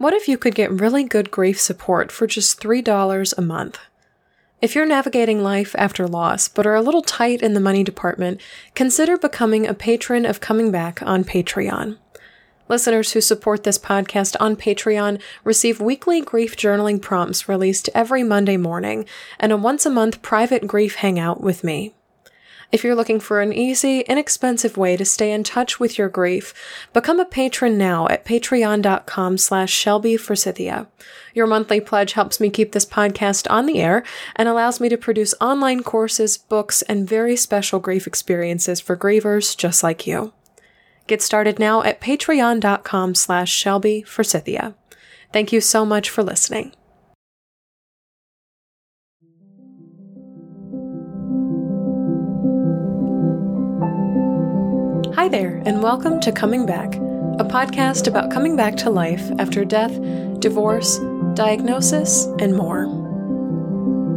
What if you could get really good grief support for just $3 a month? If you're navigating life after loss but are a little tight in the money department, consider becoming a patron of Coming Back on Patreon. Listeners who support this podcast on Patreon receive weekly grief journaling prompts released every Monday morning and a once a month private grief hangout with me. If you're looking for an easy, inexpensive way to stay in touch with your grief, become a patron now at patreon.com slash Shelby. Your monthly pledge helps me keep this podcast on the air and allows me to produce online courses, books, and very special grief experiences for grievers just like you. Get started now at patreon.com slash Shelby. Thank you so much for listening. There, and welcome to Coming Back, a podcast about coming back to life after death, divorce, diagnosis, and more.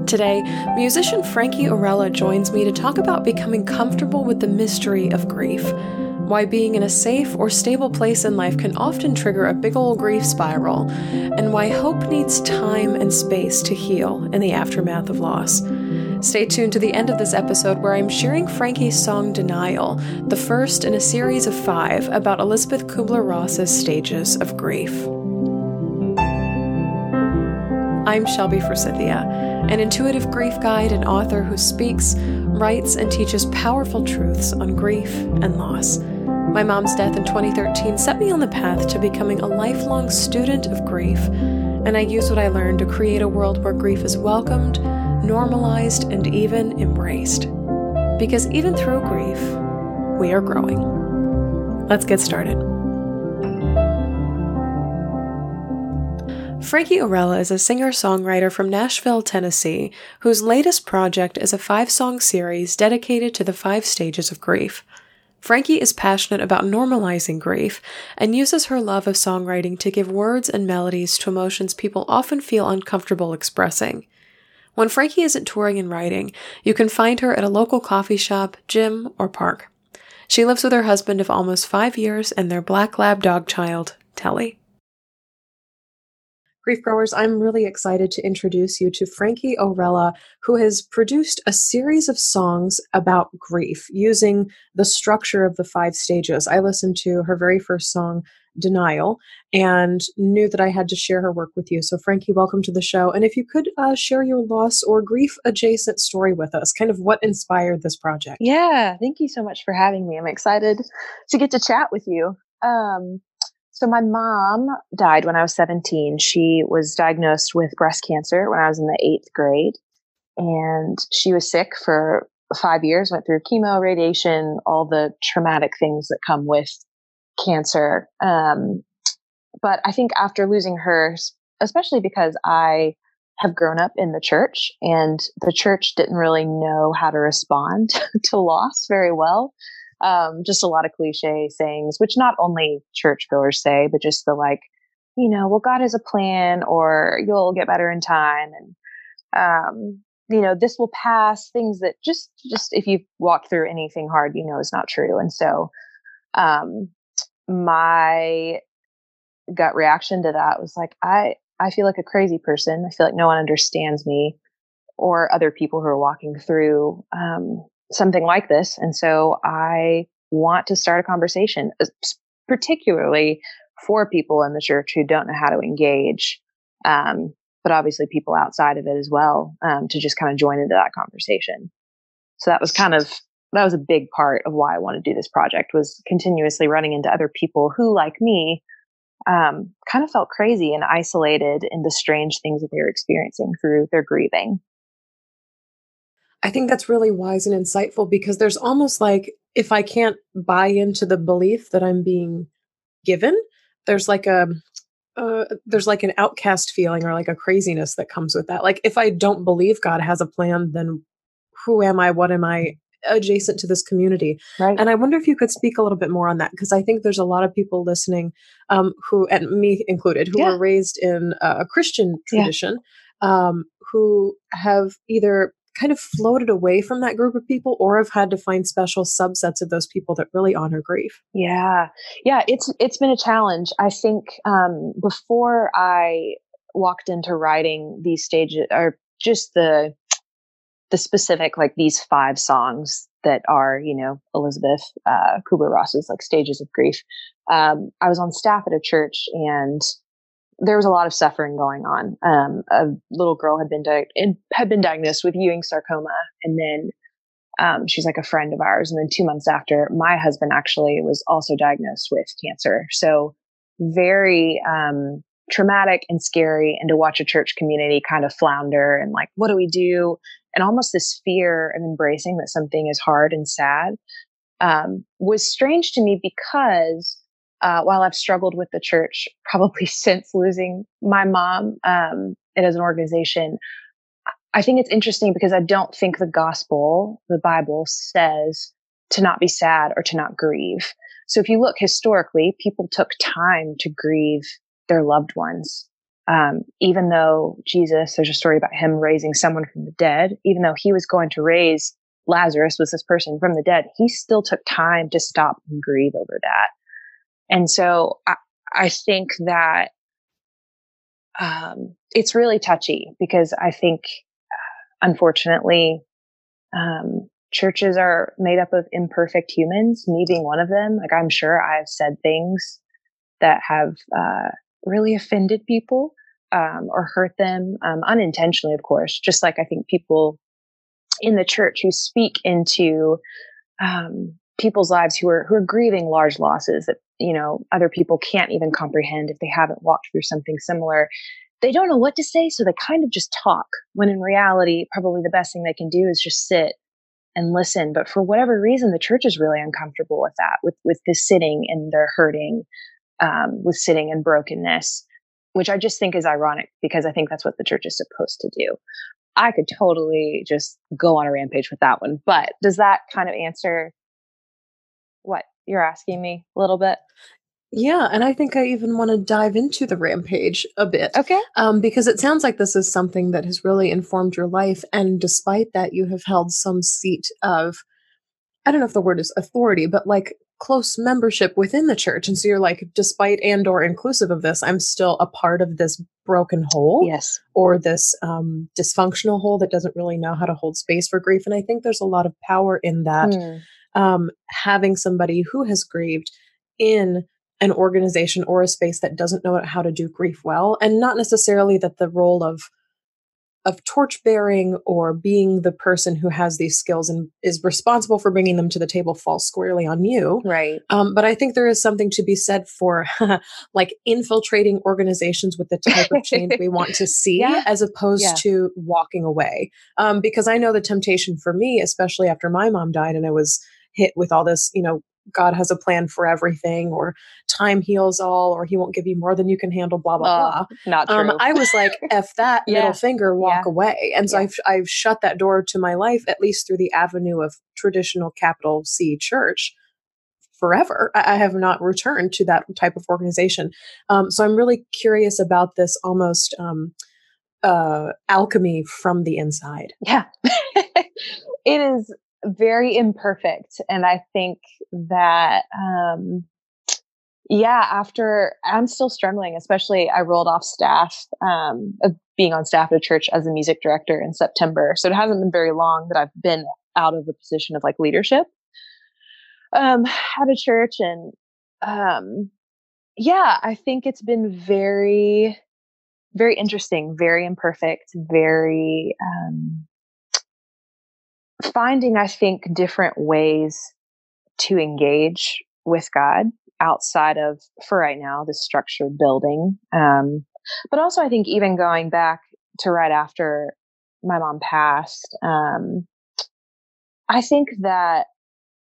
Today, musician Frankie Orella joins me to talk about becoming comfortable with the mystery of grief, why being in a safe or stable place in life can often trigger a big old grief spiral, and why hope needs time and space to heal in the aftermath of loss. Stay tuned to the end of this episode where I'm sharing Frankie's song Denial, the first in a series of five about Elizabeth Kubler Ross's stages of grief. I'm Shelby Forsythia, an intuitive grief guide and author who speaks, writes, and teaches powerful truths on grief and loss. My mom's death in 2013 set me on the path to becoming a lifelong student of grief, and I use what I learned to create a world where grief is welcomed normalized, and even embraced. Because even through grief, we are growing. Let's get started. Frankie Orella is a singer songwriter from Nashville, Tennessee, whose latest project is a five song series dedicated to the five stages of grief. Frankie is passionate about normalizing grief and uses her love of songwriting to give words and melodies to emotions people often feel uncomfortable expressing. When Frankie isn't touring and writing, you can find her at a local coffee shop, gym, or park. She lives with her husband of almost five years and their black lab dog child, Telly. Grief Growers, I'm really excited to introduce you to Frankie Orella, who has produced a series of songs about grief using the structure of the five stages. I listened to her very first song, denial and knew that I had to share her work with you. So, Frankie, welcome to the show. And if you could uh, share your loss or grief adjacent story with us, kind of what inspired this project. Yeah, thank you so much for having me. I'm excited to get to chat with you. Um, so, my mom died when I was 17. She was diagnosed with breast cancer when I was in the eighth grade. And she was sick for five years, went through chemo, radiation, all the traumatic things that come with cancer. Um, but I think after losing her, especially because I have grown up in the church and the church didn't really know how to respond to loss very well. Um, just a lot of cliche sayings, which not only churchgoers say, but just the like, you know, well, God has a plan or you'll get better in time. And, um, you know, this will pass things that just, just if you've walked through anything hard, you know, is not true. And so, um, my gut reaction to that was like, I, I feel like a crazy person. I feel like no one understands me or other people who are walking through um, something like this. And so I want to start a conversation, particularly for people in the church who don't know how to engage, um, but obviously people outside of it as well, um, to just kind of join into that conversation. So that was kind of that was a big part of why I wanted to do this project was continuously running into other people who, like me, um, kind of felt crazy and isolated in the strange things that they were experiencing through their grieving. I think that's really wise and insightful because there's almost like if I can't buy into the belief that I'm being given, there's like a uh, there's like an outcast feeling or like a craziness that comes with that. Like if I don't believe God has a plan, then who am I? What am I? adjacent to this community. Right. And I wonder if you could speak a little bit more on that because I think there's a lot of people listening um, who, and me included, who yeah. were raised in a Christian tradition. Yeah. Um, who have either kind of floated away from that group of people or have had to find special subsets of those people that really honor grief. Yeah. Yeah it's it's been a challenge. I think um, before i walked into writing these stages or just the the specific like these five songs that are you know elizabeth uh, kubler-ross's like stages of grief um, i was on staff at a church and there was a lot of suffering going on. Um, a little girl had been di- had been diagnosed with Ewing sarcoma, and then um, she's like a friend of ours. And then two months after, my husband actually was also diagnosed with cancer. So very um, traumatic and scary. And to watch a church community kind of flounder and like, what do we do? And almost this fear of embracing that something is hard and sad um, was strange to me because uh, while I've struggled with the church probably since losing my mom, um, and as an organization, I think it's interesting because I don't think the gospel, the Bible says to not be sad or to not grieve. So if you look historically, people took time to grieve their loved ones. Um, even though Jesus, there's a story about him raising someone from the dead, even though he was going to raise Lazarus was this person from the dead, he still took time to stop and grieve over that. And so I, I think that um, it's really touchy because I think, uh, unfortunately, um, churches are made up of imperfect humans, me being one of them. Like, I'm sure I've said things that have uh, really offended people um, or hurt them um, unintentionally, of course, just like I think people in the church who speak into um, people's lives who are who are grieving large losses that you know other people can't even comprehend if they haven't walked through something similar. They don't know what to say so they kind of just talk when in reality probably the best thing they can do is just sit and listen. But for whatever reason the church is really uncomfortable with that with with the sitting and their hurting um, with sitting and brokenness which i just think is ironic because i think that's what the church is supposed to do. I could totally just go on a rampage with that one but does that kind of answer what you're asking me a little bit. Yeah, and I think I even want to dive into the rampage a bit. Okay. Um, because it sounds like this is something that has really informed your life. And despite that, you have held some seat of, I don't know if the word is authority, but like close membership within the church. And so you're like, despite and or inclusive of this, I'm still a part of this broken whole. Yes. Or this um, dysfunctional whole that doesn't really know how to hold space for grief. And I think there's a lot of power in that. Mm um, having somebody who has grieved in an organization or a space that doesn't know how to do grief well and not necessarily that the role of of torch bearing or being the person who has these skills and is responsible for bringing them to the table falls squarely on you right um, but i think there is something to be said for like infiltrating organizations with the type of change we want to see yeah. as opposed yeah. to walking away um, because i know the temptation for me especially after my mom died and i was hit with all this, you know, God has a plan for everything, or time heals all, or He won't give you more than you can handle, blah blah uh, blah. Not um, true. Um, I was like, "F that yeah. middle finger, walk yeah. away." And so yeah. I've I've shut that door to my life, at least through the avenue of traditional capital C church, forever. I, I have not returned to that type of organization. Um, so I'm really curious about this almost um, uh, alchemy from the inside. Yeah, it is very imperfect. And I think that, um, yeah, after I'm still struggling, especially I rolled off staff, um, of being on staff at a church as a music director in September. So it hasn't been very long that I've been out of the position of like leadership, um, at a church. And, um, yeah, I think it's been very, very interesting, very imperfect, very, um, finding, I think, different ways to engage with God outside of, for right now, the structured building. Um, but also, I think even going back to right after my mom passed, um, I think that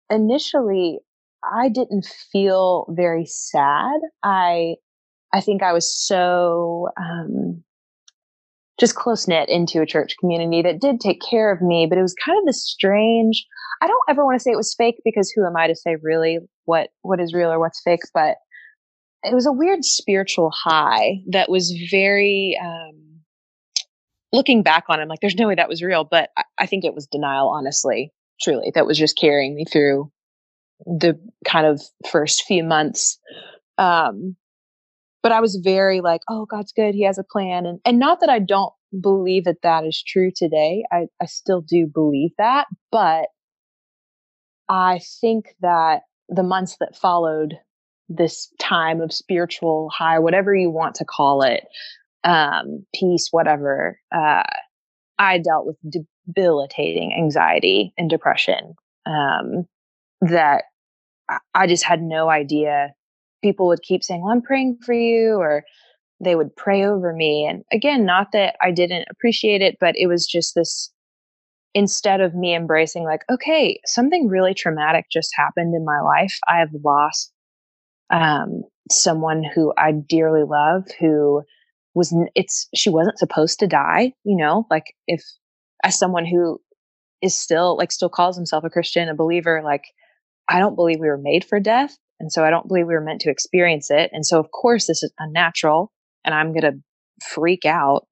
initially I didn't feel very sad. I, I think I was so, um, just close knit into a church community that did take care of me, but it was kind of this strange. I don't ever want to say it was fake because who am I to say really what what is real or what's fake? But it was a weird spiritual high that was very. Um, looking back on it, I'm like, there's no way that was real. But I, I think it was denial, honestly, truly, that was just carrying me through the kind of first few months. Um, but I was very like, oh, God's good. He has a plan. And, and not that I don't believe that that is true today. I, I still do believe that. But I think that the months that followed this time of spiritual high, whatever you want to call it, um, peace, whatever, uh, I dealt with debilitating anxiety and depression um, that I just had no idea. People would keep saying, well, I'm praying for you, or they would pray over me. And again, not that I didn't appreciate it, but it was just this instead of me embracing, like, okay, something really traumatic just happened in my life. I have lost um, someone who I dearly love, who was it's she wasn't supposed to die you know like if as someone who is still like still calls himself a christian a believer like i don't believe we were made for death and so i don't believe we were meant to experience it and so of course this is unnatural and i'm going to freak out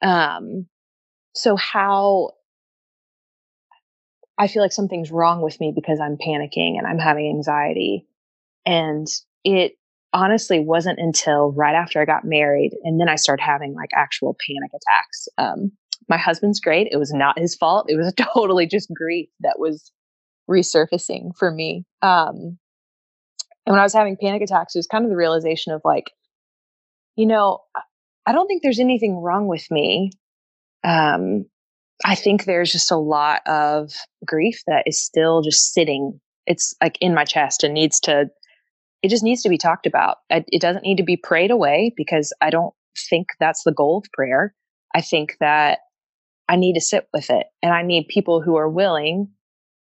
um so how i feel like something's wrong with me because i'm panicking and i'm having anxiety and it honestly wasn't until right after I got married and then I started having like actual panic attacks. Um, my husband's great. It was not his fault. It was totally just grief that was resurfacing for me. Um, and when I was having panic attacks, it was kind of the realization of like, you know, I don't think there's anything wrong with me. Um, I think there's just a lot of grief that is still just sitting. It's like in my chest and needs to it just needs to be talked about. It doesn't need to be prayed away because I don't think that's the goal of prayer. I think that I need to sit with it and I need people who are willing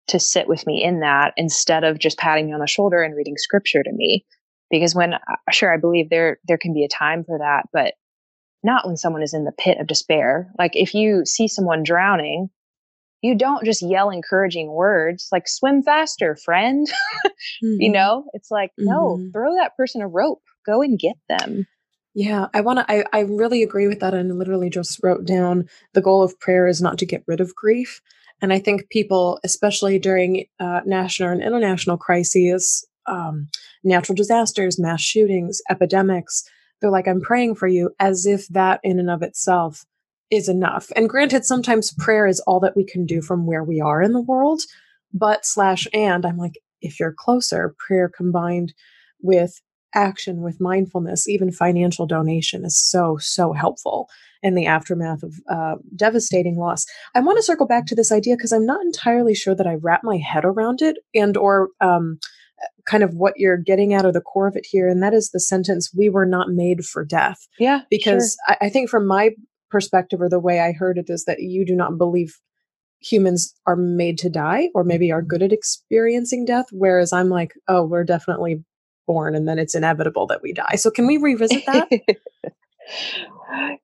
to sit with me in that instead of just patting me on the shoulder and reading scripture to me. Because when, uh, sure, I believe there, there can be a time for that, but not when someone is in the pit of despair. Like if you see someone drowning, you don't just yell encouraging words like swim faster friend mm-hmm. you know it's like no mm-hmm. throw that person a rope go and get them yeah i want to I, I really agree with that and literally just wrote down the goal of prayer is not to get rid of grief and i think people especially during uh, national and international crises um, natural disasters mass shootings epidemics they're like i'm praying for you as if that in and of itself is enough. And granted, sometimes prayer is all that we can do from where we are in the world. But slash and I'm like, if you're closer, prayer combined with action, with mindfulness, even financial donation is so, so helpful in the aftermath of uh, devastating loss. I want to circle back to this idea because I'm not entirely sure that I wrap my head around it and or um, kind of what you're getting at or the core of it here and that is the sentence we were not made for death yeah because sure. I, I, think from my perspective or the way I heard it is that you do not believe humans are made to die or maybe are good at experiencing death. Whereas I'm like, oh, we're definitely born and then it's inevitable that we die. So can we revisit that?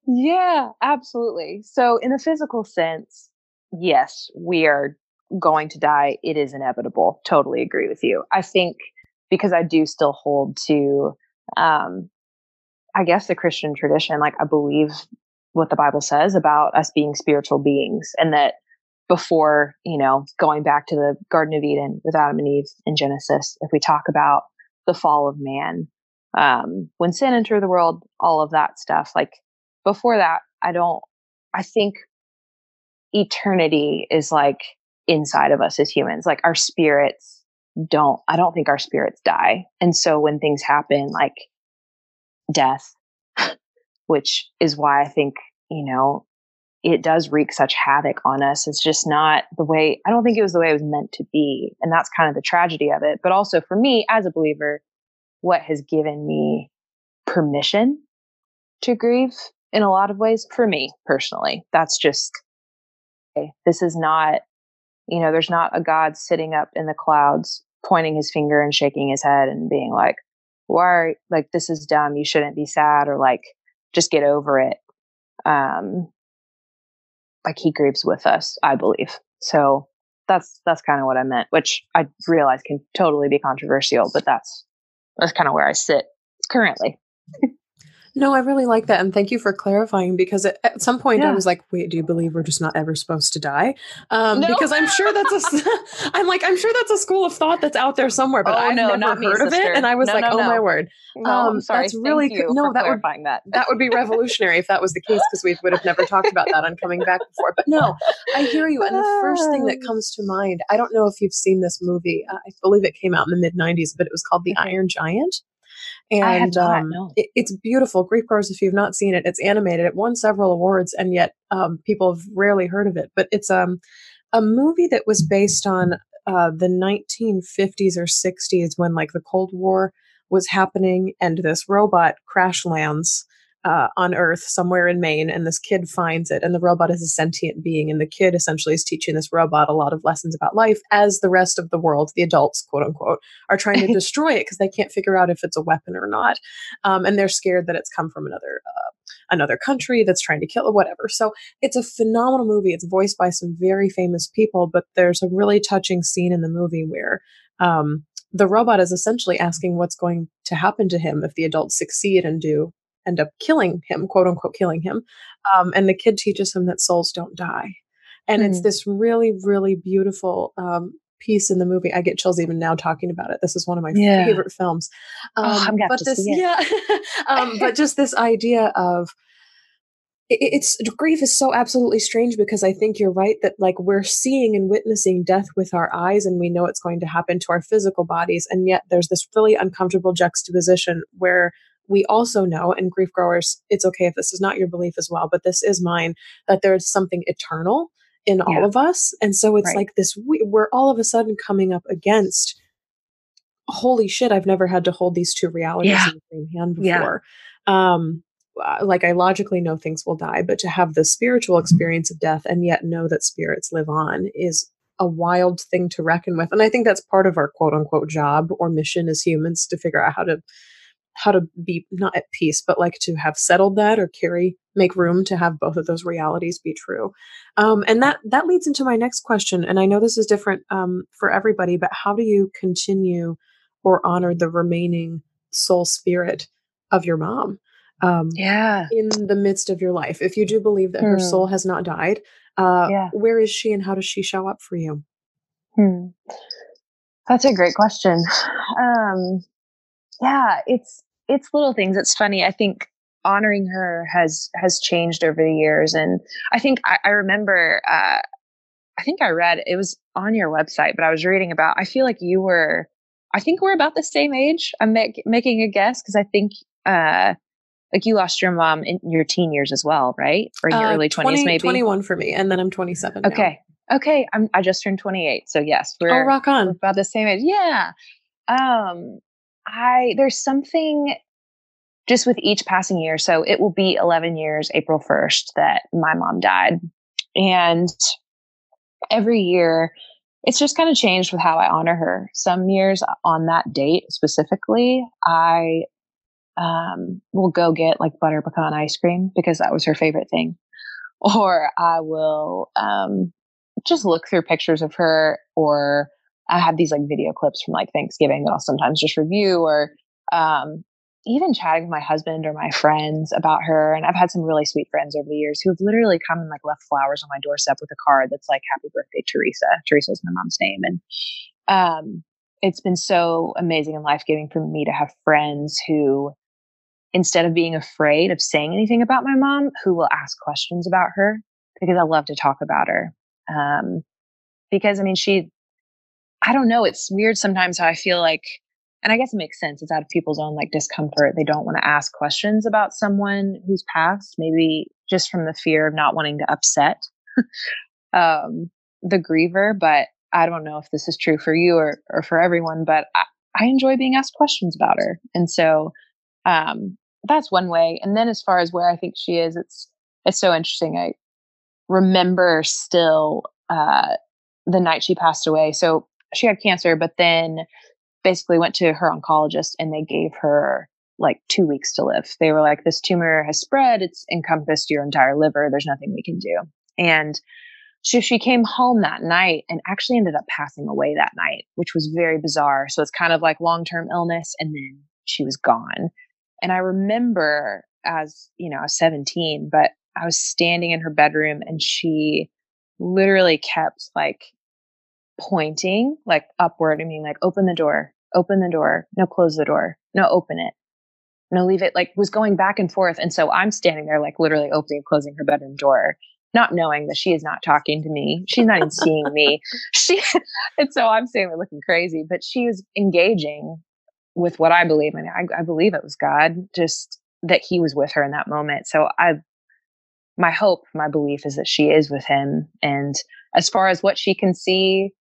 yeah, absolutely. So, in a physical sense, yes, we are going to die. It is inevitable. Totally agree with you. I think because I do still hold to, um, I guess, the Christian tradition, like I believe what the Bible says about us being spiritual beings and that before, you know, going back to the Garden of Eden with Adam and Eve in Genesis, if we talk about the fall of man, um, when sin entered the world, all of that stuff, like before that, I don't, I think eternity is like inside of us as humans. Like our spirits don't, I don't think our spirits die. And so when things happen, like death, which is why I think, you know, it does wreak such havoc on us. It's just not the way, I don't think it was the way it was meant to be. And that's kind of the tragedy of it. But also for me as a believer, what has given me permission to grieve in a lot of ways for me personally. That's just, okay, this is not, you know, there's not a God sitting up in the clouds pointing his finger and shaking his head and being like, why are, like, this is dumb. You shouldn't be sad or like, just get over it. Um, like he grieves with us, I believe. So that's that's kind of what I meant, which I realize can totally be controversial, but that's that's kind of where I sit currently. No, I really like that. And thank you for clarifying because at, at some point yeah. I was like, wait, do you believe we're just not ever supposed to die? Um, no. Because I'm sure that's a, I'm like, I'm sure that's a school of thought that's out there somewhere, but oh, I've no, never heard me, of it. And I was no, like, oh my word. um, sorry. That's really good. No, that would, that. that would be revolutionary if that was the case because we would have never talked about that on coming back before. But no, I hear you. And the first thing that comes to mind, I don't know if you've seen this movie. Uh, I believe it came out in the mid 90s, but it was called The. Iron Giant and not, um, no. it, it's beautiful. Grief Growers, if you've not seen it, it's animated. It won several awards, and yet um, people have rarely heard of it. But it's um, a movie that was based on uh, the 1950s or 60s when like the Cold War was happening, and this robot crash lands uh, on Earth somewhere in Maine, and this kid finds it, and the robot is a sentient being, and the kid essentially is teaching this robot a lot of lessons about life, as the rest of the world, the adults, quote unquote, are trying to destroy it because they can't figure out if it's a weapon or not, um, and they're scared that it's come from another uh, another country that's trying to kill or whatever. So it's a phenomenal movie. It's voiced by some very famous people, but there's a really touching scene in the movie where. Um, the robot is essentially asking what's going to happen to him if the adults succeed and do end up killing him, quote unquote, killing him. Um, and the kid teaches him that souls don't die. And mm. it's this really, really beautiful um, piece in the movie. I get chills even now talking about it. This is one of my yeah. favorite films. Um, oh, I'm but this, yeah, um, but just this idea of it's grief is so absolutely strange because I think you're right that like we're seeing and witnessing death with our eyes and we know it's going to happen to our physical bodies and yet there's this really uncomfortable juxtaposition where we also know, and grief growers, it's okay if this is not your belief as well, but this is mine, that there's something eternal in yeah. all of us. And so it's right. like this, we, we're all of a sudden coming up against, holy shit, I've never had to hold these two realities yeah. in the same hand before. Yeah. Um, uh, like I logically know things will die, but to have the spiritual experience of death and yet know that spirits live on is a wild thing to reckon with. And I think that's part of our quote unquote job or mission as humans to figure out how to how to be not at peace, but like to have settled that or carry, make room to have both of those realities be true. Um, and that that leads into my next question. And I know this is different um, for everybody, but how do you continue or honor the remaining soul spirit of your mom? Um, yeah. In the midst of your life, if you do believe that hmm. her soul has not died, uh, yeah. where is she and how does she show up for you? Hmm. That's a great question. Um, yeah, it's it's little things. It's funny. I think honoring her has has changed over the years, and I think I, I remember. Uh, I think I read it was on your website, but I was reading about. I feel like you were. I think we're about the same age. I'm make, making a guess because I think uh, like you lost your mom in your teen years as well, right? Or in your uh, early 20s, maybe? 21 for me. And then I'm 27. Okay. Now. Okay. I'm, I just turned 28. So yes, we're, oh, rock on. about the same age. Yeah. Um, I there's something just with each passing year. So it will be 11 years, April 1st, that my mom died. And every year, it's just kind of changed with how I honor her. Some years on that date specifically, I um, will go get like butter pecan ice cream because that was her favorite thing. Or I will um, just look through pictures of her or I have these like video clips from like Thanksgiving that I'll sometimes just review or um, even chatting with my husband or my friends about her. And I've had some really sweet friends over the years who have literally come and like left flowers on my doorstep with a card that's like "Happy Birthday, Teresa." Teresa is my mom's name, and um, it's been so amazing and life giving for me to have friends who, instead of being afraid of saying anything about my mom, who will ask questions about her because I love to talk about her. Um, because I mean, she I don't know. It's weird sometimes how I feel like, and I guess it makes sense. It's out of people's own like discomfort. They don't want to ask questions about someone who's passed, maybe just from the fear of not wanting to upset um, the griever. But I don't know if this is true for you or, or for everyone, but I, I enjoy being asked questions about her. And so um, that's one way. And then as far as where I think she is, it's, it's so interesting. I remember still uh, the night she passed away. So she had cancer, but then basically went to her oncologist and they gave her like two weeks to live. They were like, this tumor has spread. It's encompassed your entire liver. There's nothing we can do. And she, she came home that night and actually ended up passing away that night, which was very bizarre. So it's kind of like long term illness. And then she was gone. And I remember as, you know, I was 17, but I was standing in her bedroom and she literally kept like pointing like upward. I mean, like, open the door, open the door, no, close the door, no, open it, no, leave it, like, was going back and forth. And so I'm standing there, like, literally opening and closing her bedroom door, not knowing that she is not talking to me. She's not even seeing me. She, and so I'm standing there looking crazy, but she was engaging with what I believe. Mean, I, I believe it was God, just that He was with her in that moment. So I, my hope, my belief is that she is with Him. And as far as what she can see,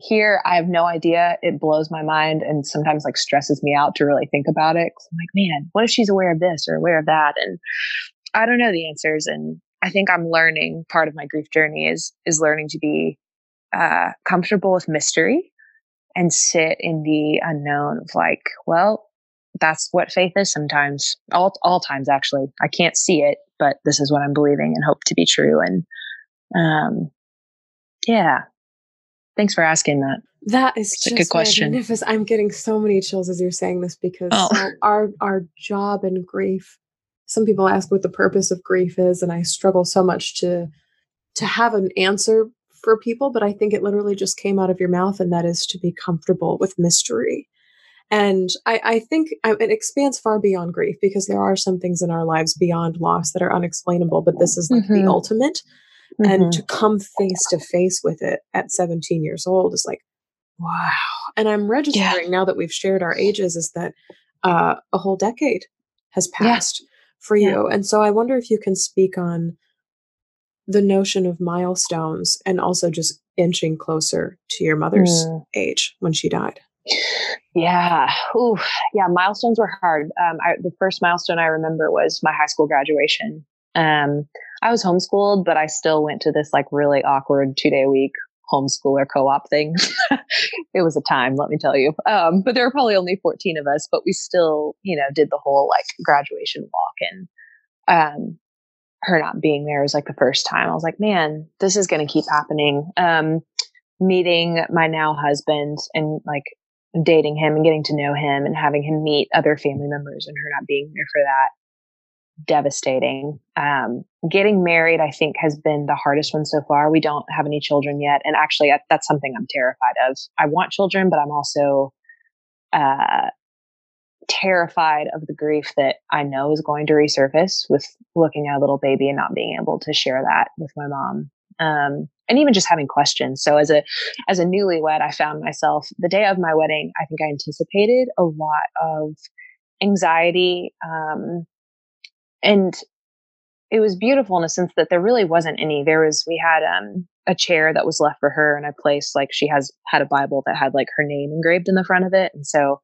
here i have no idea. It blows my mind and sometimes like stresses me out to really think about it. I'm like man what if she's aware of this or aware of that? And i don't know the answers. And i think i'm learning part of my grief journey is is learning to be uh, comfortable with mystery and sit in the unknown of like well that's what faith is sometimes. All all times actually. I can't see it but this is what i'm believing and hope to be true. And um yeah Thanks for asking that. That is it's just a good question. I'm getting so many chills as you're saying this because oh. so our our job in grief. Some people ask what the purpose of grief is, and I struggle so much to to have an answer for people. But I think it literally just came out of your mouth, and that is to be comfortable with mystery. And I, I think it expands far beyond grief because there are some things in our lives beyond loss that are unexplainable. But this is like mm-hmm. the ultimate mm-hmm. and to come face to face with it at 17 years old is like wow and i'm registering yeah. now that we've shared our ages is that uh, a whole decade has passed yeah. for you yeah. and so i wonder if you can speak on the notion of milestones and also just inching closer to your mother's mm. age when she died yeah. Ooh, yeah. Milestones were hard. Um, I, the first milestone I remember was my high school graduation. Um, I was homeschooled, but I still went to this like really awkward two day week homeschooler co-op thing. it was a time, let me tell you. Um, but there were probably only 14 of us, but we still, you know, did the whole like graduation walk and, um, her not being there was like the first time I was like, man, this is going to keep happening. Um, meeting my now husband and like dating him and getting to know him and having him meet other family members and her not being there for that devastating. Um, getting married, I think, has been the hardest one so far. We don't have any children yet. And actually, that's something I'm terrified of. I want children, but I'm also uh, terrified of the grief that I know is going to resurface with looking at a little baby and not being able to share that with my mom. Um, and even just having questions. So as a as a newlywed, I found myself the day of my wedding. I think I anticipated a lot of anxiety, um, and it was beautiful in a sense that there really wasn't any. There was we had um, a chair that was left for her, and a place like she has had a Bible that had like her name engraved in the front of it, and so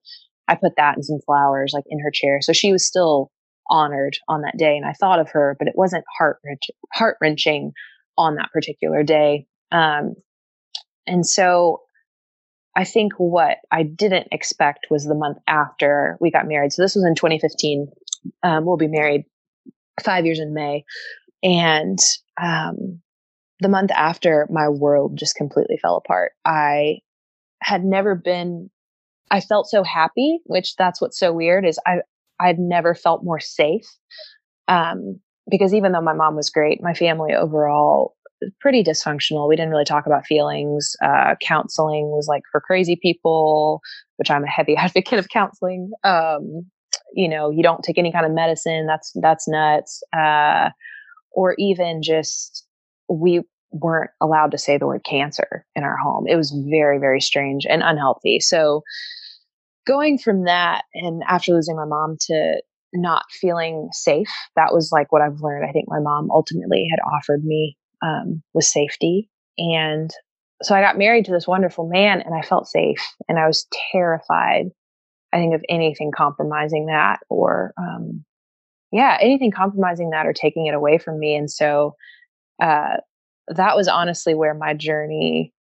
I put that and some flowers like in her chair. So she was still honored on that day, and I thought of her, but it wasn't heart heart wrenching on that particular day. Um, and so I think what I didn't expect was the month after we got married. So this was in 2015. Um, we'll be married five years in May. And um, the month after, my world just completely fell apart. I had never been, I felt so happy, which that's what's so weird is I, I'd never felt more safe. Um, because even though my mom was great, my family overall pretty dysfunctional. We didn't really talk about feelings. Uh, counseling was like for crazy people, which I'm a heavy advocate of counseling. Um, you know, you don't take any kind of medicine. That's, that's nuts. Uh, or even just we weren't allowed to say the word cancer in our home. It was very, very strange and unhealthy. So going from that and after losing my mom to not feeling safe, that was like what I've learned. I think my mom ultimately had offered me um, was safety. And so I got married to this wonderful man and I felt safe and I was terrified I think of anything compromising that or, um, yeah, anything compromising that or taking it away from me. And so, uh, that was honestly where my journey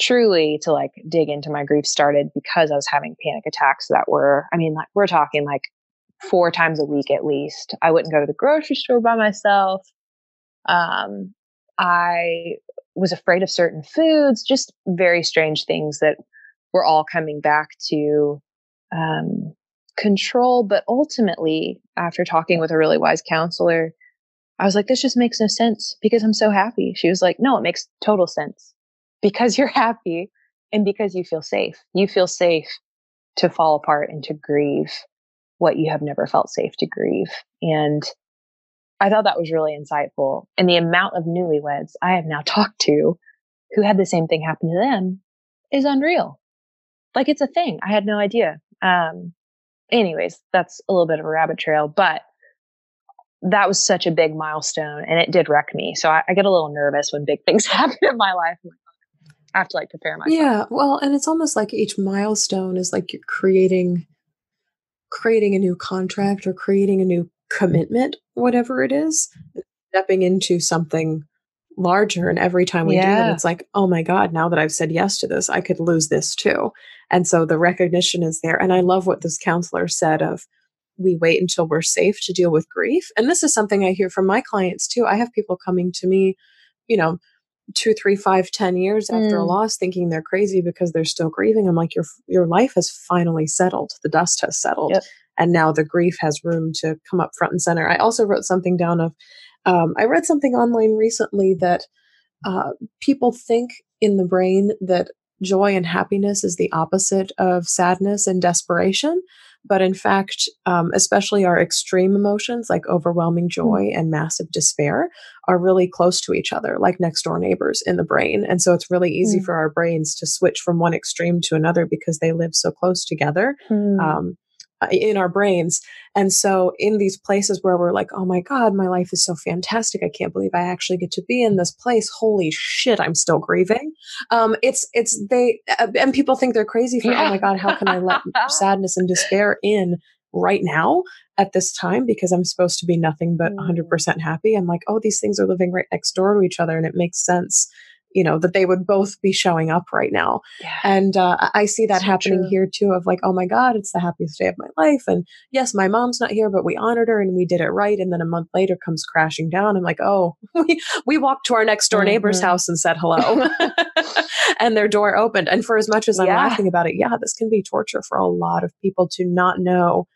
truly to like dig into my grief started because I was having panic attacks that were, I mean, like we're talking like four times a week at least. I wouldn't go to the grocery store by myself. Um, I was afraid of certain foods, just very strange things that were all coming back to um, control. But ultimately, after talking with a really wise counselor, I was like, this just makes no sense because I'm so happy. She was like, no, it makes total sense because you're happy and because you feel safe. You feel safe to fall apart and to grieve what you have never felt safe to grieve. And I thought that was really insightful. And the amount of newlyweds I have now talked to who had the same thing happen to them is unreal. Like it's a thing. I had no idea. Um, anyways, that's a little bit of a rabbit trail, but that was such a big milestone and it did wreck me. So I, I get a little nervous when big things happen in my life. I have to like prepare myself. Yeah. Well, and it's almost like each milestone is like you're creating creating a new contract or creating a new commitment, whatever it is, stepping into something larger. And every time we yeah. do it, it's like, oh my God, now that I've said yes to this, I could lose this too. And so the recognition is there. And I love what this counselor said of we wait until we're safe to deal with grief. And this is something I hear from my clients too. I have people coming to me, you know, two, three, five, ten years after mm. a loss, thinking they're crazy because they're still grieving. I'm like, your your life has finally settled. The dust has settled, yep. and now the grief has room to come up front and center. I also wrote something down of, um, I read something online recently that uh, people think in the brain that joy and happiness is the opposite of sadness and desperation. But in fact, um, especially our extreme emotions like overwhelming hmm. joy and massive despair are really close to each other, like next door neighbors in the brain. And so it's really easy mm. for our brains to switch from one extreme to another because they live so close together. Mm. Um, in our brains. And so in these places where we're like, oh my God, my life is so fantastic. I can't believe I actually get to be in this place. Holy shit, I'm still grieving. Um, it's, it's they, uh, and people think they're crazy for, yeah. oh my God, how can I let sadness and despair in right now at this time because I'm supposed to be nothing but 100% mm. happy. I'm like, oh, these things are living right next door to each other and it makes sense you know that they would both be showing up right now yeah. and uh, i see that so happening true. here too of like oh my god it's the happiest day of my life and yes my mom's not here but we honored her and we did it right and then a month later comes crashing down i'm like oh we, we walked to our next door neighbor's mm-hmm. house and said hello and their door opened and for as much as i'm yeah. laughing about it yeah this can be torture for a lot of people to not know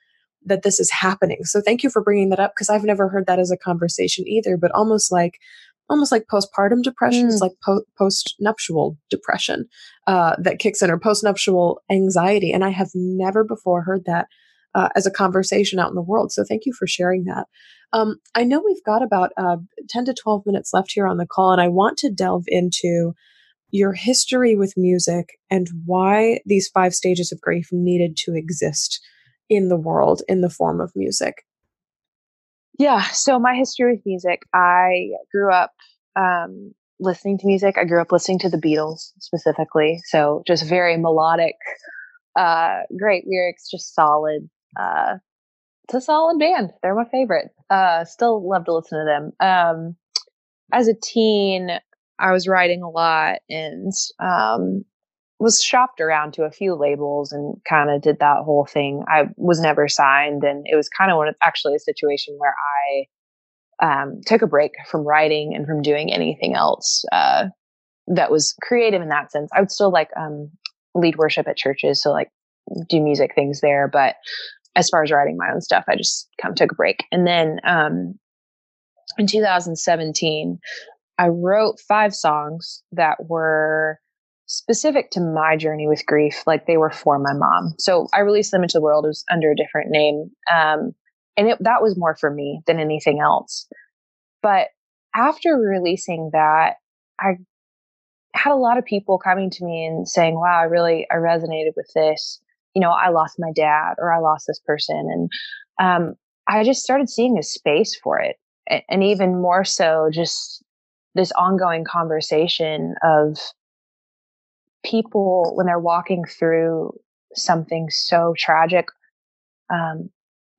that this is happening. So thank you for bringing that up because I've never heard that as a conversation either, but almost like almost like postpartum depression. Mm. It's like po- post-nuptial depression uh, that kicks in, or post-nuptial anxiety. And I have never before heard that uh, as a conversation out in the world. So thank you for sharing that. Um, I know we've got about uh, 10 to 12 minutes left here on the call, and I want to delve into your history with music and why these five stages of grief needed to exist in the world in the form of music. Yeah. So my history with music, I grew up um, listening to music. I grew up listening to the Beatles specifically. So just very melodic, uh, great lyrics, just solid. Uh, it's a solid band. They're my favorite. Uh, still love to listen to them. Um, as a teen, I was writing a lot and um, was shopped around to a few labels and kind of did that whole thing. I was never signed, and it was kind of one of, actually a situation where I um, took a break from writing and from doing anything else uh, that was creative in that sense. I would still like um, lead worship at churches, so like do music things there, but as far as writing my own stuff, I just kind of took a break. And then um, in 2017, I wrote five songs that were specific to my journey with grief, like they were for my mom. So I released them into the world. It was under a different name. Um, and it, that was more for me than anything else. But after releasing that, I had a lot of people coming to me and saying, wow, I really, I resonated with this. You know, I lost my dad or I lost this person. And, um, I just started seeing a space for it. And even more so, just this ongoing conversation of people when they're walking through something so tragic um,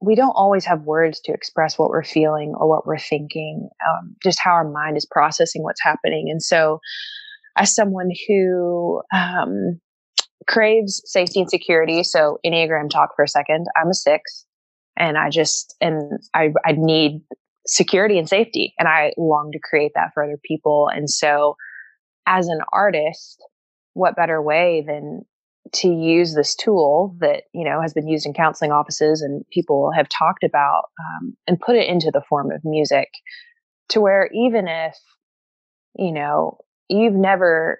we don't always have words to express what we're feeling or what we're thinking um, just how our mind is processing what's happening. And so as someone who um, craves safety and security so enneagram talk for a second i'm a six and i just and i i need security and safety and i long to create that for other people. And so as an artist what better way than to use this tool that you know has been used in counseling offices and people have talked about um, and put it into the form of music to where even if you know you've never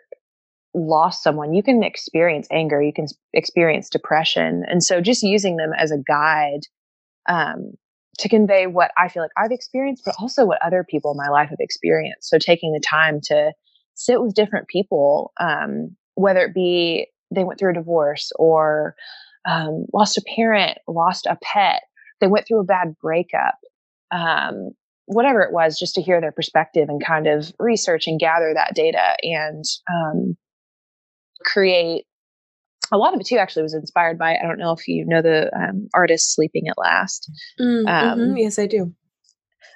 lost someone you can experience anger you can experience depression and so just using them as a guide um, to convey what i feel like i've experienced but also what other people in my life have experienced. So taking the time to sit with different people um, whether it be they went through a divorce or um, lost a parent, lost a pet, they went through a bad breakup, um, whatever it was, just to hear their perspective and kind of research and gather that data and um, create. A lot of it too actually was inspired by. I don't know if you know the um, artist Sleeping at Last. Mm, mm-hmm. Yes, I do.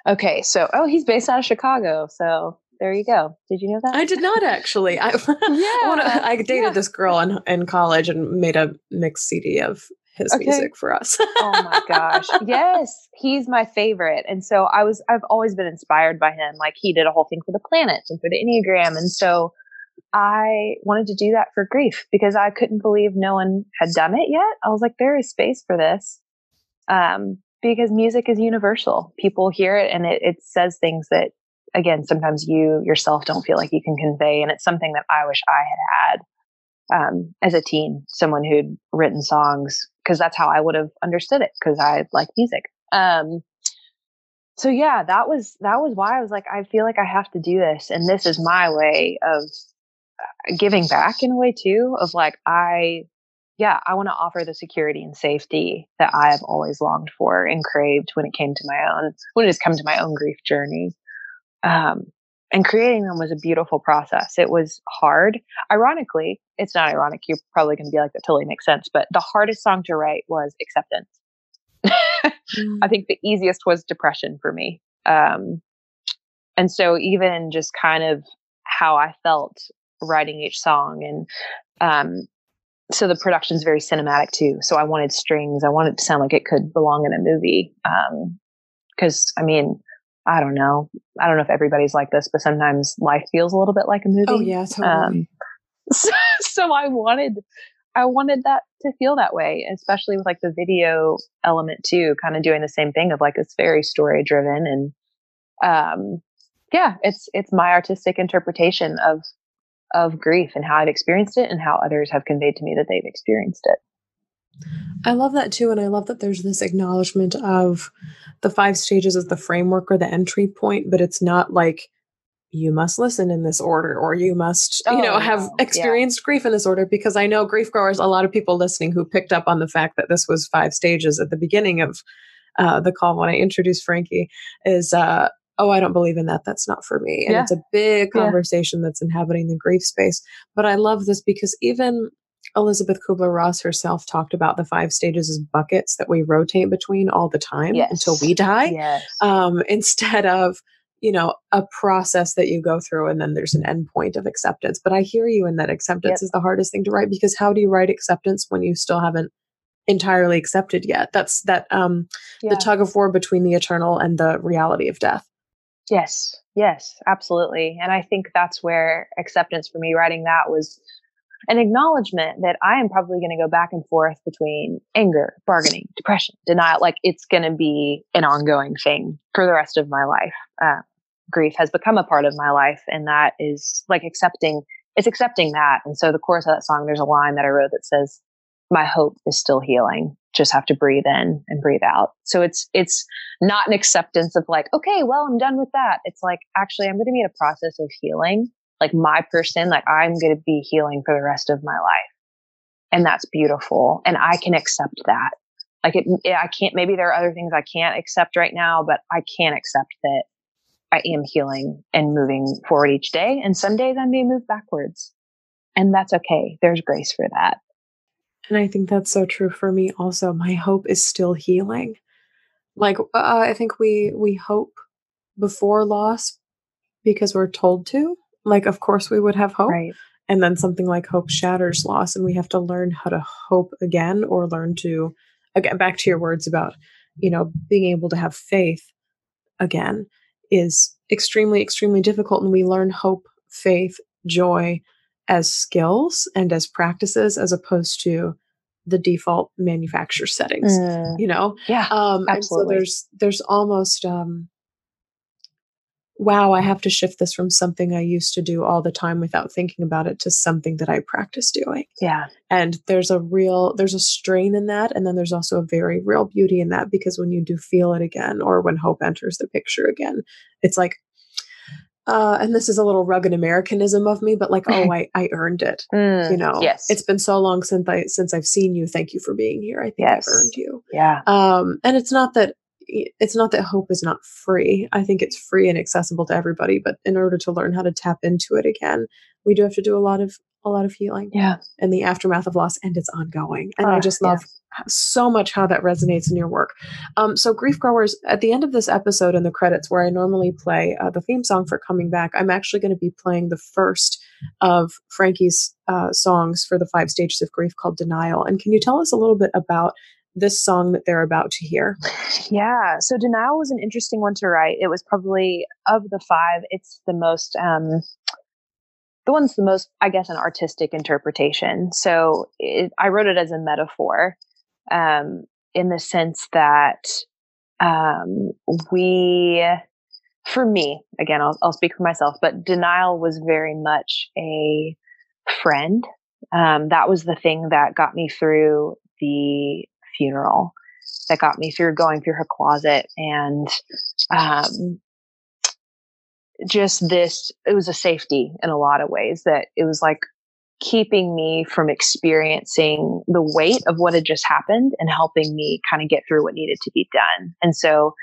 Okay, so oh, he's based out of Chicago, so there you go. Did you know that? I did not actually. I, yeah. I, wanna, I dated yeah. this girl in, in college and made a mixed CD of his okay. music for us. oh my gosh. Yes, he's my favorite. And so I was I've always been inspired by him. Like he did a whole thing for the planets and for the Enneagram and so I wanted to do that for grief because I couldn't believe no one had done it yet. I was like there is space for this. Um because music is universal. People hear it and it, it says things that again, sometimes you yourself don't feel like you can convey. And it's something that I wish I had had um, as a teen, someone who'd written songs, because that's how I would have understood it, because I like music. Um, so yeah, that was that was why I was like, I feel like I have to do this, and this is my way of uh, giving back in a way too. Of like, I yeah, I want to offer the security and safety that I have always longed for and craved when it came to my own when it has come to my own grief journey. Um, and creating them was a beautiful process. It was hard. Ironically, it's not ironic. You're probably going to be like, that totally makes sense. But the hardest song to write was Acceptance. mm. I think the easiest was Depression for me. Um, and so, even just kind of how I felt writing each song, and um, so the production's very cinematic too. So, I wanted strings, I wanted to sound like it could belong in a movie. Because, um, I mean, I don't know. I don't know if everybody's like this, but sometimes life feels a little bit like a movie. Oh yeah, totally. Um, so, so, I wanted, I wanted that to feel that way, especially with like the video element too, kind of doing the same thing of like it's very story driven and, um, yeah, it's it's my artistic interpretation of of grief and how I've experienced it and how others have conveyed to me that they've experienced it. I love that too. And I love that there's this acknowledgement of the five stages as the framework or the entry point, but it's not like you must listen in this order or you must, oh, you know, have no. experienced yeah. grief in this order. Because I know grief growers, a lot of people listening who picked up on the fact that this was five stages at the beginning of uh, the call when I introduced Frankie is, uh, oh, I don't believe in that. That's not for me. And yeah. it's a big conversation yeah. that's inhabiting the grief space. But I love this because even Elisabeth Kubler Ross herself talked about the five stages as buckets that we rotate between all the time yes. until we die, yes. um, instead of you know a process that you go through and then there's an endpoint of acceptance. But I hear you in that acceptance yep. is the hardest thing to write because how do you write acceptance when you still haven't entirely accepted yet? That's that um, yeah. the tug of war between the eternal and the reality of death. Yes, yes, absolutely. And I think that's where acceptance for me writing that was an acknowledgement that I am probably going to go back and forth between anger, bargaining, depression, denial. Like it's going to be an ongoing thing for the rest of my life. Uh, grief has become a part of my life, and that is like accepting. It's accepting that. And so the chorus of that song, there's a line that I wrote that says, "My hope is still healing. Just have to breathe in and breathe out." So it's it's not an acceptance of like, okay, well, I'm done with that. It's like actually, I'm going to be in a process of healing like my person, like I'm going to be healing for the rest of my life. And that's beautiful. And I can accept that. Like it, I can't, maybe there are other things I can't accept right now, but I can accept that I am healing and moving forward each day. And some days I may move backwards. And that's okay. There's grace for that. And I think that's so true for me also. My hope is still healing. Like uh, I think we we hope before loss because we're told to, like of course we would have hope right. and then something like hope shatters loss and we have to learn how to hope again or learn to again back to your words about you know being able to have faith again is extremely extremely difficult and we learn hope faith joy as skills and as practices as opposed to the default manufacturer settings Mm, you know yeah. um and so there's there's almost um wow i have to shift this from something i used to do all the time without thinking about it to something that i practice doing Yeah. and there's a real there's a strain in that and then there's also a very real beauty in that because when you do feel it again or when hope enters the picture again it's like uh and this is a little rugged americanism of me but like oh i i earned it Mm, you know Yes. it's been so long since i since i've seen you thank you for being here i think Yes. i've earned you yeah. um and it's not that it's not that hope is not free i think it's free and accessible to everybody but in order to learn how to tap into it again we do have to do a lot of a lot of healing Yeah. in the aftermath of loss and it's ongoing and i Ah, just yeah. love so much how that resonates in your work um, so grief growers at the end of this episode in the credits where i normally play uh, the theme song for coming back i'm actually going to be playing the first of frankie's uh, songs for the five stages of grief called denial and can you tell us a little bit about this song that they're about to hear Yeah. So denial was an interesting one to write. It was probably of the five, it's the most um the one's the most, I guess, an artistic interpretation. So it, I wrote it as a metaphor, um, in the sense that um we for me, again, I'll I'll speak for myself, but denial was very much a friend. Um, that was the thing that got me through the funeral that got me through going through her closet and um, just this it was a safety in a lot of ways that it was like keeping me from experiencing the weight of what had just happened and helping me kind of get through what needed to be done. And so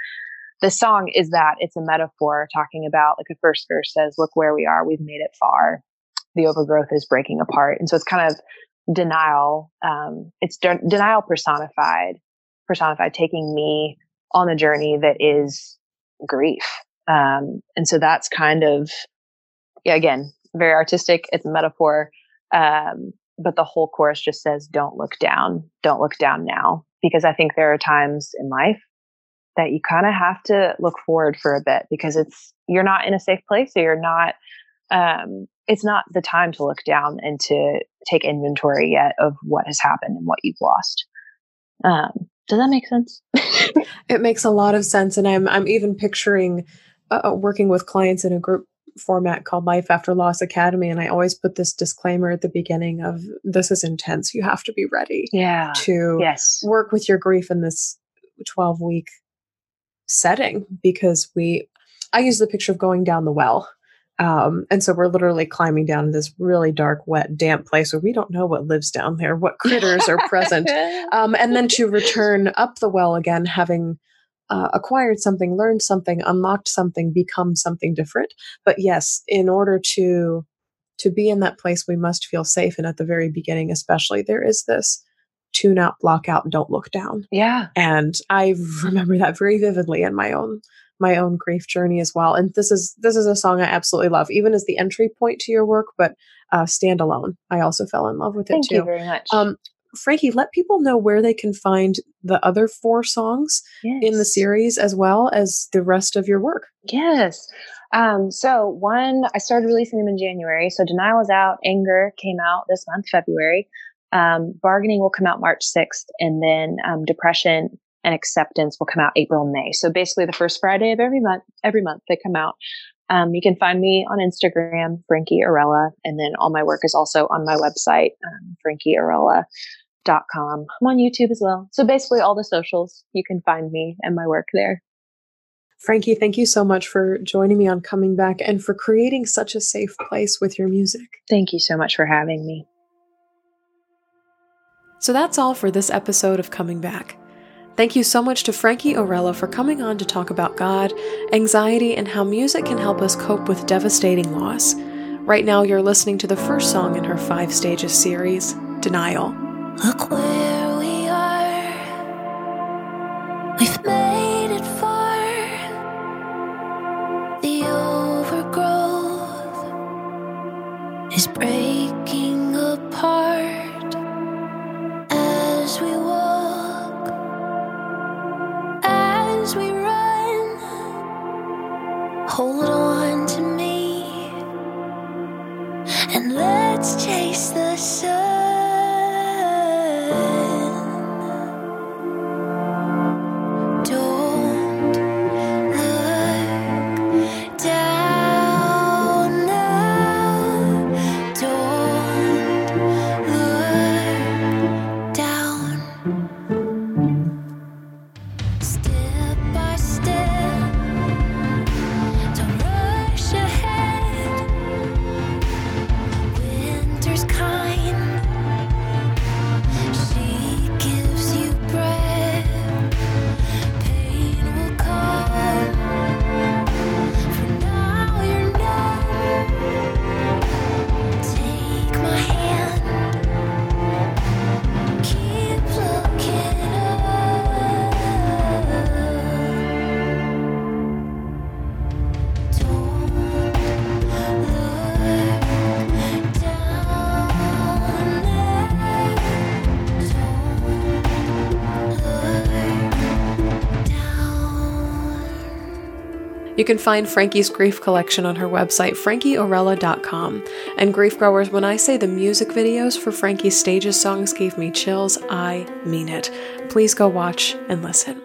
the song is that it's a metaphor talking about like the first verse says look where we are we've made it far. The overgrowth is breaking apart. And so it's kind of denial um, it's de- denial personified personified taking me on a journey that is grief. Um, and so that's kind of yeah again very artistic it's a metaphor um, but the whole chorus just says don't look down don't look down now because i think there are times in life that you kind of have to look forward for a bit because it's you're not in a safe place or you're not um, it's not the time to look down and to take inventory yet of what has happened and what you've lost um, does that make sense It makes a lot of sense, and I'm I'm even picturing uh, working with clients in a group format called Life After Loss Academy, and I always put this disclaimer at the beginning of this is intense. You have to be ready yeah to yes work with your grief in this 12 week setting because we I use the picture of going down the well. Um, and so we're literally climbing down this really dark, wet, damp place where we don't know what lives down there, what critters are present um, and then to return up the well again, having uh, acquired something, learned something, unlocked something, become something different. But yes, in order to to be in that place, we must feel safe. And at the very beginning, especially, there is this tune out, block out, don't look down. yeah And I remember that very vividly in my own my own grief journey as well. And this is this is a song I absolutely love, even as the entry point to your work. But uh, stand alone, I also fell in love with it too. thank you very much Um, Frankie, let people know where they can find the other four songs in the series as well as the rest of your work. Yes. Um, so one, I started releasing them in January. So Denial is out. Anger came out this month, February. Um, Bargaining will come out March 6th. And then um, Depression and Acceptance will come out April and May. So basically the first Friday of every month, every month they come out. Um, you can find me on Instagram, Frankie Orella. And then all my work is also on my website, um, frankieorella.com. I'm on YouTube as well. So basically all the socials, you can find me and my work there. Frankie, thank you so much for joining me on Coming Back and for creating such a safe place with your music. Thank you so much for having me. So that's all for this episode of Coming Back. Thank you so much to Frankie Orella for coming on to talk about God, anxiety, and how music can help us cope with devastating loss. Right now, you're listening to the first song in her five stages series, Denial. Look where You can find Frankie's grief collection on her website, frankieorella.com. And grief growers, when I say the music videos for Frankie's stages songs gave me chills, I mean it. Please go watch and listen.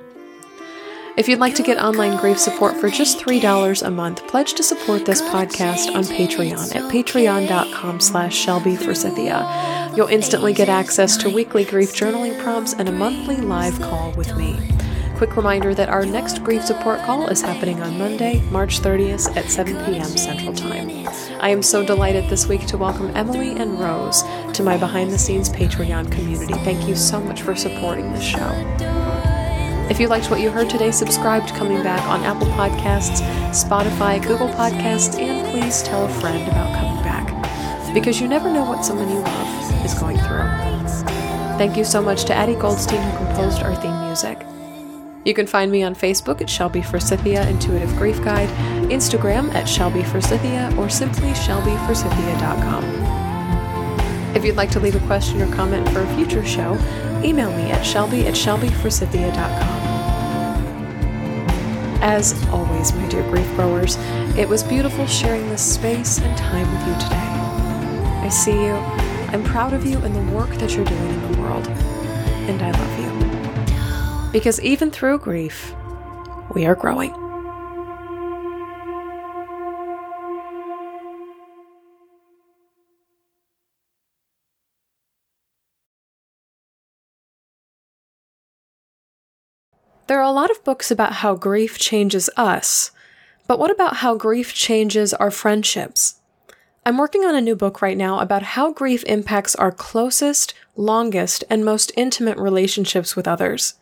If you'd like to get online grief support for just $3 a month, pledge to support this podcast on Patreon at patreon.com slash Shelby Forsythia. You'll instantly get access to weekly grief journaling prompts and a monthly live call with me. Quick reminder that our next grief support call is happening on Monday, March 30th at 7 p.m. Central Time. I am so delighted this week to welcome Emily and Rose to my behind the scenes Patreon community. Thank you so much for supporting this show. If you liked what you heard today, subscribe to Coming Back on Apple Podcasts, Spotify, Google Podcasts, and please tell a friend about Coming Back. Because you never know what someone you love is going through. Thank you so much to Addie Goldstein who composed our theme music. You can find me on Facebook at Shelby Forsythia Intuitive Grief Guide, Instagram at Shelby Forsythia, or simply shelbyforsythia.com. If you'd like to leave a question or comment for a future show, email me at shelby at shelbyforsythia.com. As always, my dear grief growers, it was beautiful sharing this space and time with you today. I see you, I'm proud of you and the work that you're doing in the world, and I love you. Because even through grief, we are growing. There are a lot of books about how grief changes us, but what about how grief changes our friendships? I'm working on a new book right now about how grief impacts our closest, longest, and most intimate relationships with others.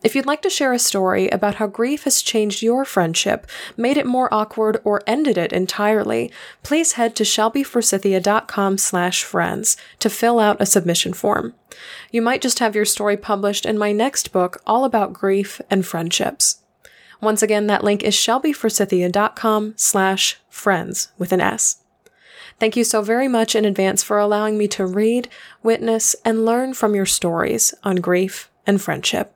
If you'd like to share a story about how grief has changed your friendship, made it more awkward, or ended it entirely, please head to shelbyforsythia.com slash friends to fill out a submission form. You might just have your story published in my next book all about grief and friendships. Once again, that link is shelbyforsythia.com slash friends with an S. Thank you so very much in advance for allowing me to read, witness, and learn from your stories on grief and friendship.